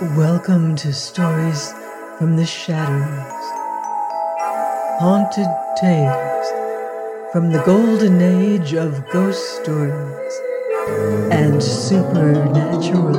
Welcome to Stories from the Shadows. Haunted tales from the golden age of ghost stories and supernatural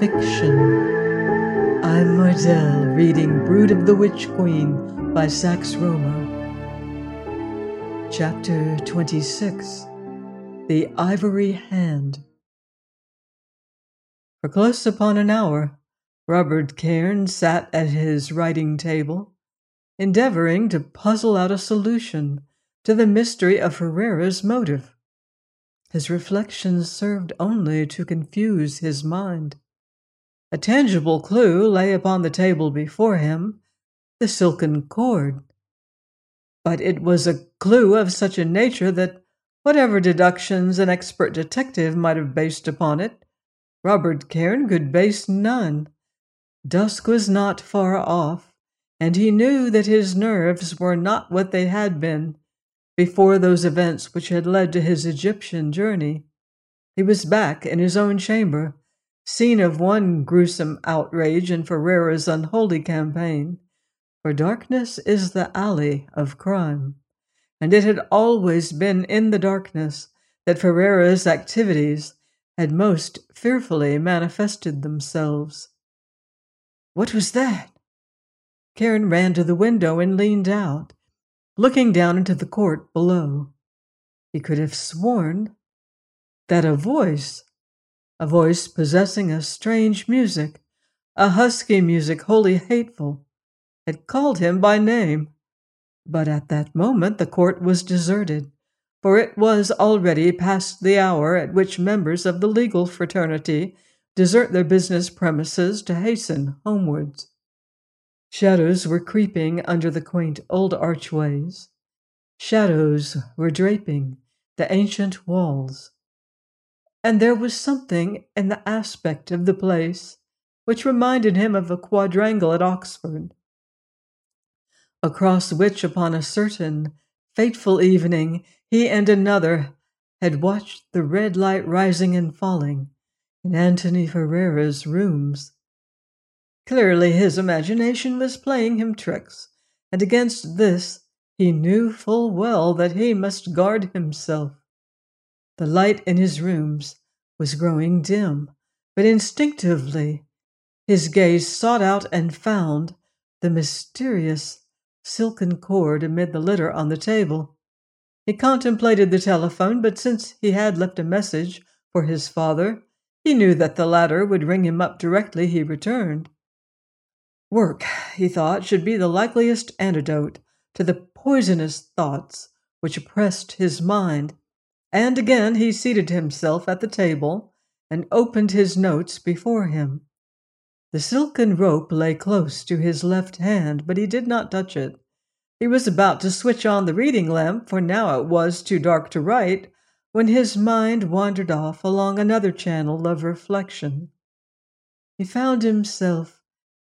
fiction. I'm Mardell reading Brood of the Witch Queen by Sax Rohmer. Chapter 26 The Ivory Hand. For close upon an hour, Robert Cairn sat at his writing table, endeavoring to puzzle out a solution to the mystery of Ferrara's motive. His reflections served only to confuse his mind. A tangible clue lay upon the table before him the silken cord. But it was a clue of such a nature that whatever deductions an expert detective might have based upon it, Robert Cairn could base none. Dusk was not far off, and he knew that his nerves were not what they had been before those events which had led to his Egyptian journey. He was back in his own chamber, scene of one gruesome outrage in Ferrara's unholy campaign, for darkness is the alley of crime, and it had always been in the darkness that Ferrara's activities had most fearfully manifested themselves. What was that? Cairn ran to the window and leaned out, looking down into the court below. He could have sworn that a voice, a voice possessing a strange music, a husky music wholly hateful, had called him by name. But at that moment the court was deserted, for it was already past the hour at which members of the legal fraternity desert their business premises to hasten homewards. Shadows were creeping under the quaint old archways. Shadows were draping the ancient walls. And there was something in the aspect of the place which reminded him of a quadrangle at Oxford, across which, upon a certain fateful evening, he and another had watched the red light rising and falling in Antony Ferrara's rooms. Clearly, his imagination was playing him tricks, and against this he knew full well that he must guard himself. The light in his rooms was growing dim, but instinctively his gaze sought out and found the mysterious silken cord amid the litter on the table. He contemplated the telephone, but since he had left a message for his father, he knew that the latter would ring him up directly he returned. Work, he thought, should be the likeliest antidote to the poisonous thoughts which oppressed his mind. And again he seated himself at the table and opened his notes before him. The silken rope lay close to his left hand, but he did not touch it. He was about to switch on the reading lamp, for now it was too dark to write, when his mind wandered off along another channel of reflection. He found himself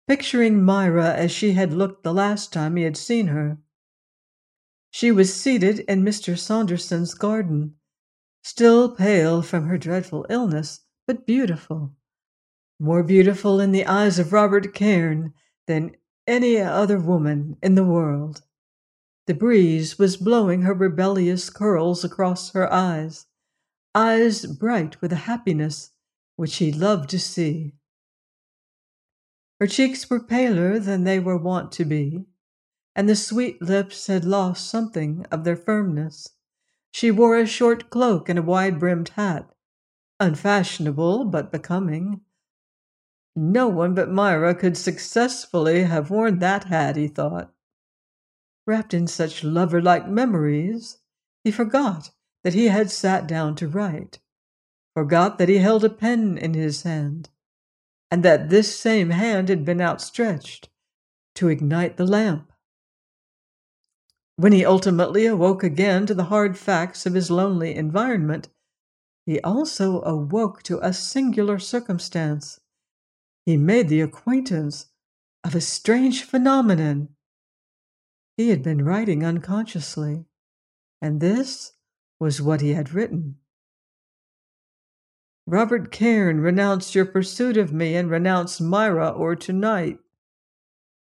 picturing Myra as she had looked the last time he had seen her. She was seated in Mr. Saunderson's garden, still pale from her dreadful illness, but beautiful. More beautiful in the eyes of Robert Cairn than any other woman in the world. The breeze was blowing her rebellious curls across her eyes, eyes bright with a happiness which he loved to see. Her cheeks were paler than they were wont to be, and the sweet lips had lost something of their firmness. She wore a short cloak and a wide brimmed hat, unfashionable but becoming. No one but Myra could successfully have worn that hat, he thought. Wrapped in such lover like memories, he forgot that he had sat down to write, forgot that he held a pen in his hand, and that this same hand had been outstretched to ignite the lamp. When he ultimately awoke again to the hard facts of his lonely environment, he also awoke to a singular circumstance. He made the acquaintance of a strange phenomenon he had been writing unconsciously, and this was what he had written. Robert Cairn, renounce your pursuit of me and renounce Myra or tonight.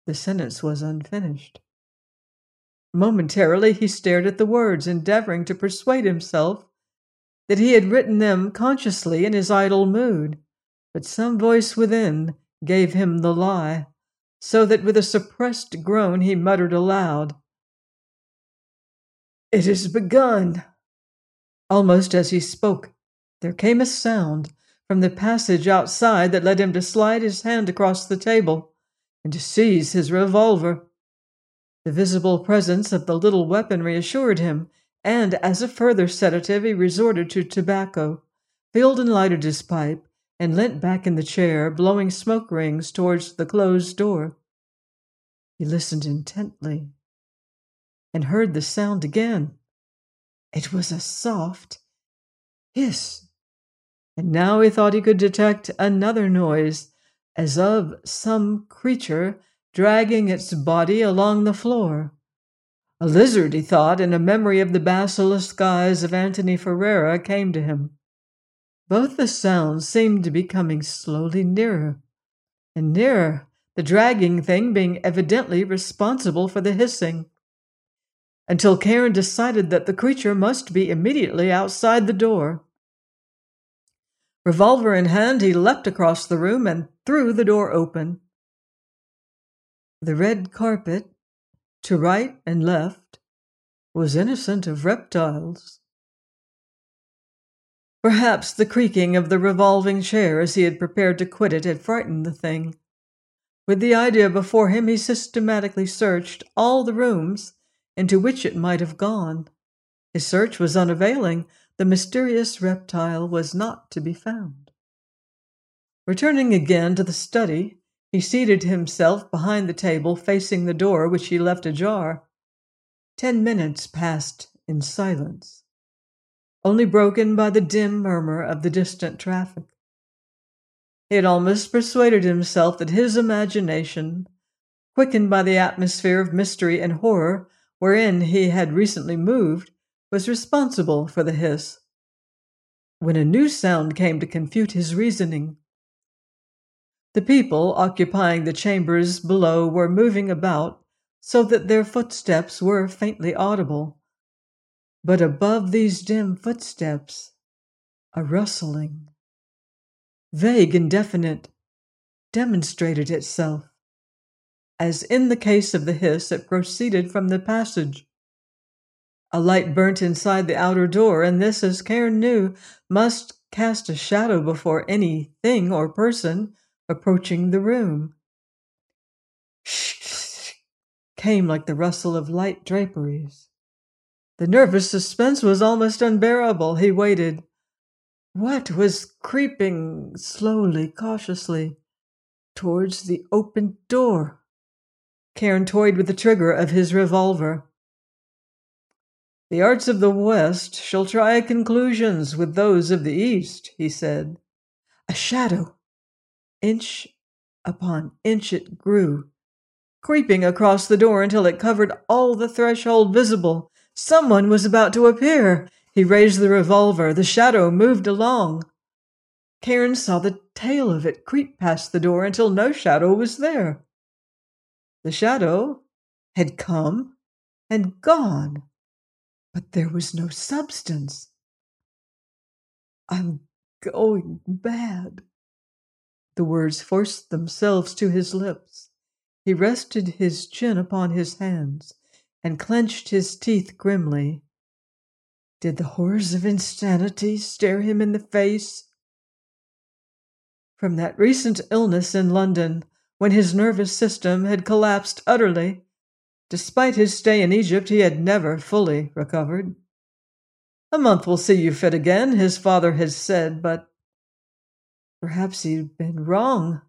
The sentence was unfinished. Momentarily he stared at the words, endeavoring to persuade himself that he had written them consciously in his idle mood, but some voice within gave him the lie, so that with a suppressed groan he muttered aloud, It is begun. Almost as he spoke, there came a sound from the passage outside that led him to slide his hand across the table and to seize his revolver. The visible presence of the little weapon reassured him, and as a further sedative, he resorted to tobacco, filled and lighted his pipe, and leant back in the chair, blowing smoke rings towards the closed door. He listened intently and heard the sound again. It was a soft hiss, and now he thought he could detect another noise, as of some creature dragging its body along the floor. A lizard, he thought, and a memory of the basilisk eyes of Antony Ferrara came to him. Both the sounds seemed to be coming slowly nearer and nearer, the dragging thing being evidently responsible for the hissing, until Cairn decided that the creature must be immediately outside the door. Revolver in hand, he leapt across the room and threw the door open. The red carpet, to right and left, was innocent of reptiles. Perhaps the creaking of the revolving chair as he had prepared to quit it had frightened the thing. With the idea before him, he systematically searched all the rooms into which it might have gone. His search was unavailing. The mysterious reptile was not to be found. Returning again to the study, he seated himself behind the table facing the door, which he left ajar. Ten minutes passed in silence, only broken by the dim murmur of the distant traffic. He had almost persuaded himself that his imagination, quickened by the atmosphere of mystery and horror wherein he had recently moved, was responsible for the hiss. When a new sound came to confute his reasoning, the people occupying the chambers below were moving about so that their footsteps were faintly audible. But above these dim footsteps, a rustling, vague and definite, demonstrated itself. As in the case of the hiss, it proceeded from the passage. A light burnt inside the outer door, and this, as Cairn knew, must cast a shadow before any thing or person approaching the room. Shh came like the rustle of light draperies. The nervous suspense was almost unbearable. He waited. What was creeping slowly, cautiously, towards the open door? Cairn toyed with the trigger of his revolver. The arts of the West shall try conclusions with those of the East, he said. A shadow Inch upon inch it grew, creeping across the door until it covered all the threshold visible. Someone was about to appear. He raised the revolver. The shadow moved along. Cairn saw the tail of it creep past the door until no shadow was there. The shadow had come and gone, but there was no substance. I'm going bad. The words forced themselves to his lips. He rested his chin upon his hands and clenched his teeth grimly. Did the horrors of insanity stare him in the face? From that recent illness in London, when his nervous system had collapsed utterly, despite his stay in Egypt, he had never fully recovered. A month will see you fit again, his father had said, but Perhaps he'd been wrong.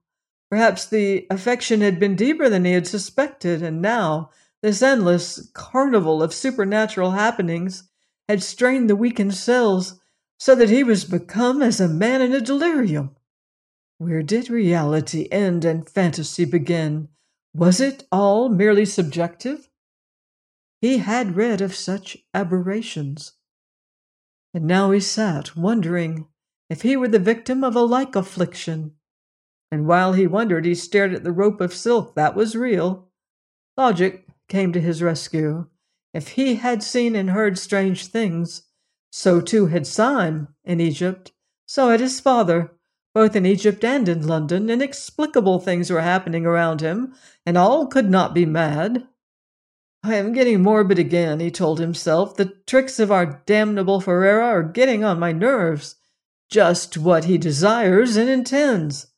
Perhaps the affection had been deeper than he had suspected, and now this endless carnival of supernatural happenings had strained the weakened cells so that he was become as a man in a delirium. Where did reality end and fantasy begin? Was it all merely subjective? He had read of such aberrations. And now he sat, wondering if he were the victim of a like affliction. And while he wondered, he stared at the rope of silk that was real. Logic came to his rescue. If he had seen and heard strange things, so too had Syme in Egypt, so had his father. Both in Egypt and in London, inexplicable things were happening around him, and all could not be mad. I am getting morbid again, he told himself. The tricks of our damnable Ferrara are getting on my nerves. Just what he desires and intends.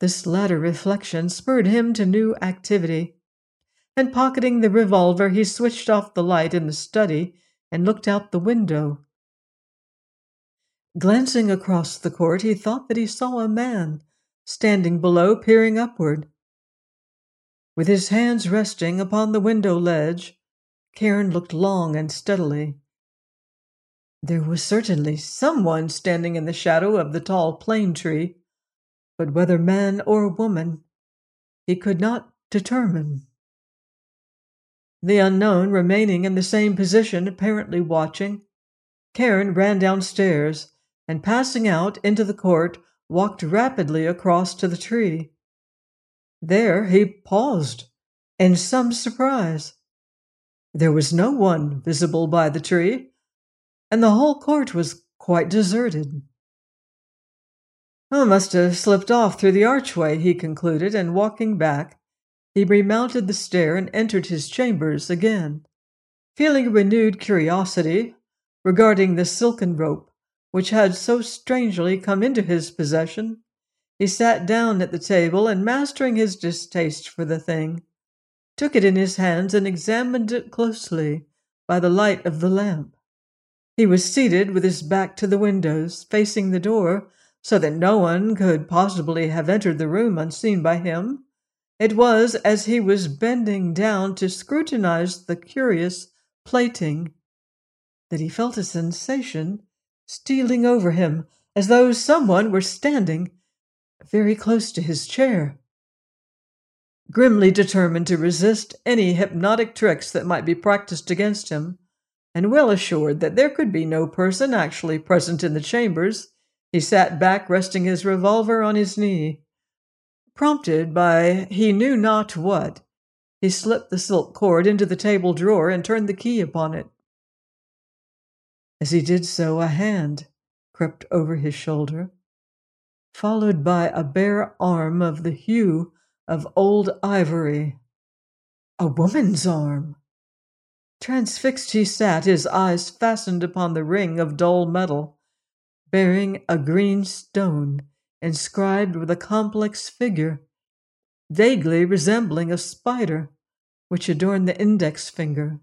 This latter reflection spurred him to new activity, and pocketing the revolver, he switched off the light in the study and looked out the window. Glancing across the court, he thought that he saw a man standing below, peering upward. With his hands resting upon the window ledge, Cairn looked long and steadily. There was certainly someone standing in the shadow of the tall plane tree, but whether man or woman, he could not determine. The unknown remaining in the same position, apparently watching, Cairn ran downstairs and, passing out into the court, walked rapidly across to the tree. There he paused in some surprise. There was no one visible by the tree, and the whole court was quite deserted. I must have slipped off through the archway, he concluded, and walking back, he remounted the stair and entered his chambers again, feeling renewed curiosity regarding the silken rope which had so strangely come into his possession. He sat down at the table and, mastering his distaste for the thing, took it in his hands and examined it closely by the light of the lamp. He was seated with his back to the windows, facing the door, so that no one could possibly have entered the room unseen by him. It was as he was bending down to scrutinize the curious plating that he felt a sensation stealing over him as though someone were standing very close to his chair. Grimly determined to resist any hypnotic tricks that might be practiced against him, and well assured that there could be no person actually present in the chambers, he sat back, resting his revolver on his knee. Prompted by he knew not what, he slipped the silk cord into the table drawer and turned the key upon it. As he did so, a hand crept over his shoulder, followed by a bare arm of the hue of old ivory. A woman's arm! Transfixed he sat, his eyes fastened upon the ring of dull metal, bearing a green stone inscribed with a complex figure, vaguely resembling a spider, which adorned the index finger.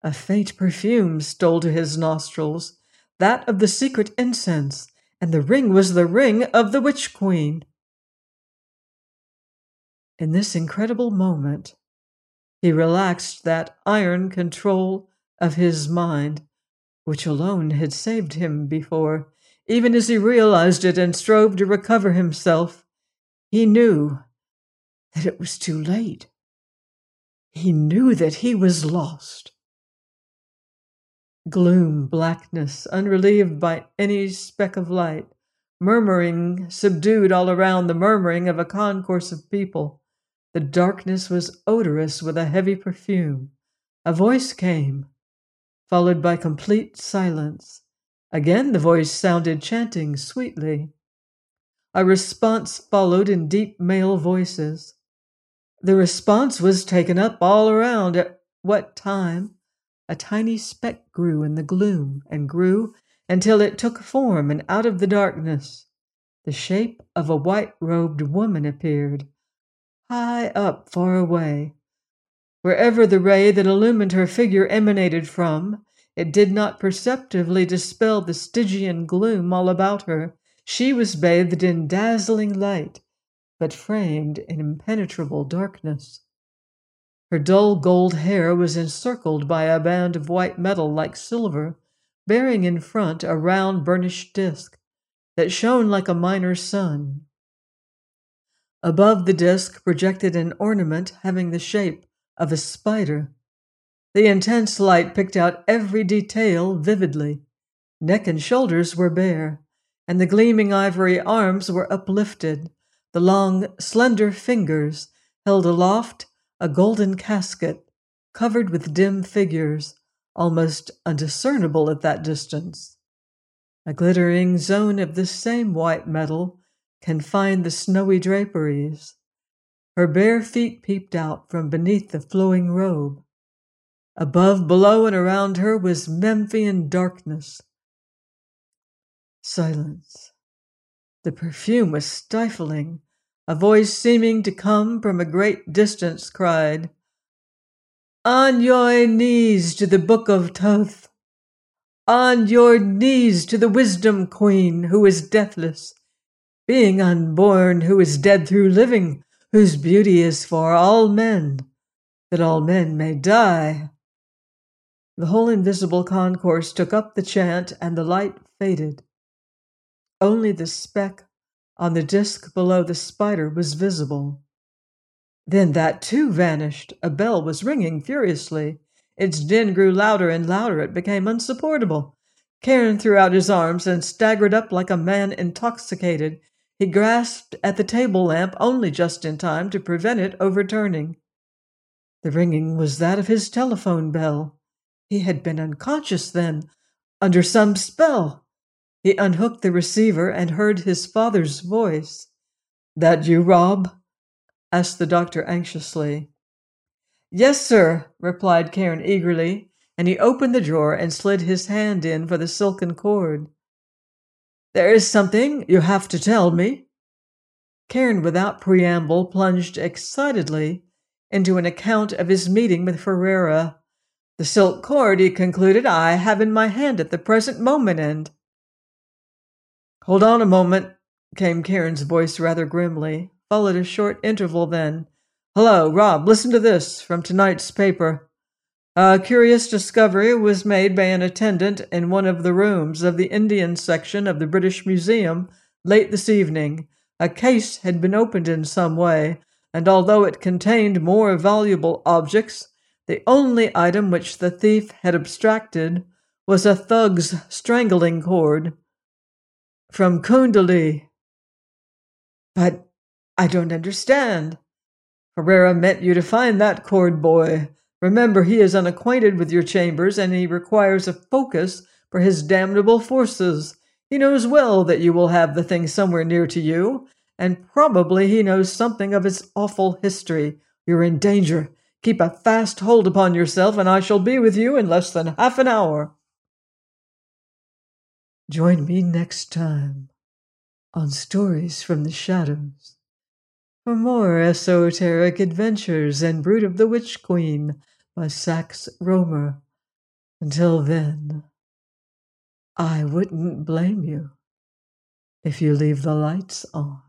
A faint perfume stole to his nostrils, that of the secret incense, and the ring was the ring of the Witch Queen. In this incredible moment, he relaxed that iron control of his mind, which alone had saved him before even as he realized it and strove to recover himself, he knew that it was too late. He knew that he was lost. Gloom, blackness, unrelieved by any speck of light, murmuring subdued all around the murmuring of a concourse of people. The darkness was odorous with a heavy perfume. A voice came, followed by complete silence. Again the voice sounded chanting sweetly. A response followed in deep male voices. The response was taken up all around at what time a tiny speck grew in the gloom and grew until it took form, and out of the darkness the shape of a white robed woman appeared, high up far away. Wherever the ray that illumined her figure emanated from, it did not perceptibly dispel the Stygian gloom all about her. She was bathed in dazzling light, but framed in impenetrable darkness. Her dull gold hair was encircled by a band of white metal like silver, bearing in front a round burnished disk that shone like a minor sun. Above the disk projected an ornament having the shape of a spider. The intense light picked out every detail vividly. Neck and shoulders were bare, and the gleaming ivory arms were uplifted. The long, slender fingers held aloft a golden casket covered with dim figures, almost undiscernible at that distance. A glittering zone of this same white metal confined the snowy draperies. Her bare feet peeped out from beneath the flowing robe. Above, below, and around her was Memphian darkness. Silence. The perfume was stifling. A voice seeming to come from a great distance cried, On your knees to the Book of Thoth. On your knees to the Wisdom Queen, who is deathless, being unborn, who is dead through living, whose beauty is for all men, that all men may die. The whole invisible concourse took up the chant, and the light faded. Only the speck on the disk below the spider was visible. Then that too vanished. A bell was ringing furiously. Its din grew louder and louder. It became unsupportable. Cairn threw out his arms and staggered up like a man intoxicated. He grasped at the table lamp only just in time to prevent it overturning. The ringing was that of his telephone bell. He had been unconscious then, under some spell. He unhooked the receiver and heard his father's voice. That you, Rob? asked the doctor anxiously. Yes, sir, replied Cairn eagerly, and he opened the drawer and slid his hand in for the silken cord. There is something you have to tell me. Cairn, without preamble, plunged excitedly into an account of his meeting with Ferrara. The silk cord, he concluded, I have in my hand at the present moment, and Hold on a moment, came Cairn's voice rather grimly. Followed a short interval then. Hello, Rob, listen to this from tonight's paper. A curious discovery was made by an attendant in one of the rooms of the Indian section of the British Museum late this evening. A case had been opened in some way, and although it contained more valuable objects, the only item which the thief had abstracted was a thug's strangling cord from Kundali. But I don't understand. Ferrara meant you to find that cord boy. Remember, he is unacquainted with your chambers, and he requires a focus for his damnable forces. He knows well that you will have the thing somewhere near to you, and probably he knows something of its awful history. You're in danger. Keep a fast hold upon yourself, and I shall be with you in less than half an hour. Join me next time on Stories from the Shadows for more esoteric adventures and Brood of the Witch Queen by Sax Rohmer. Until then, I wouldn't blame you if you leave the lights on.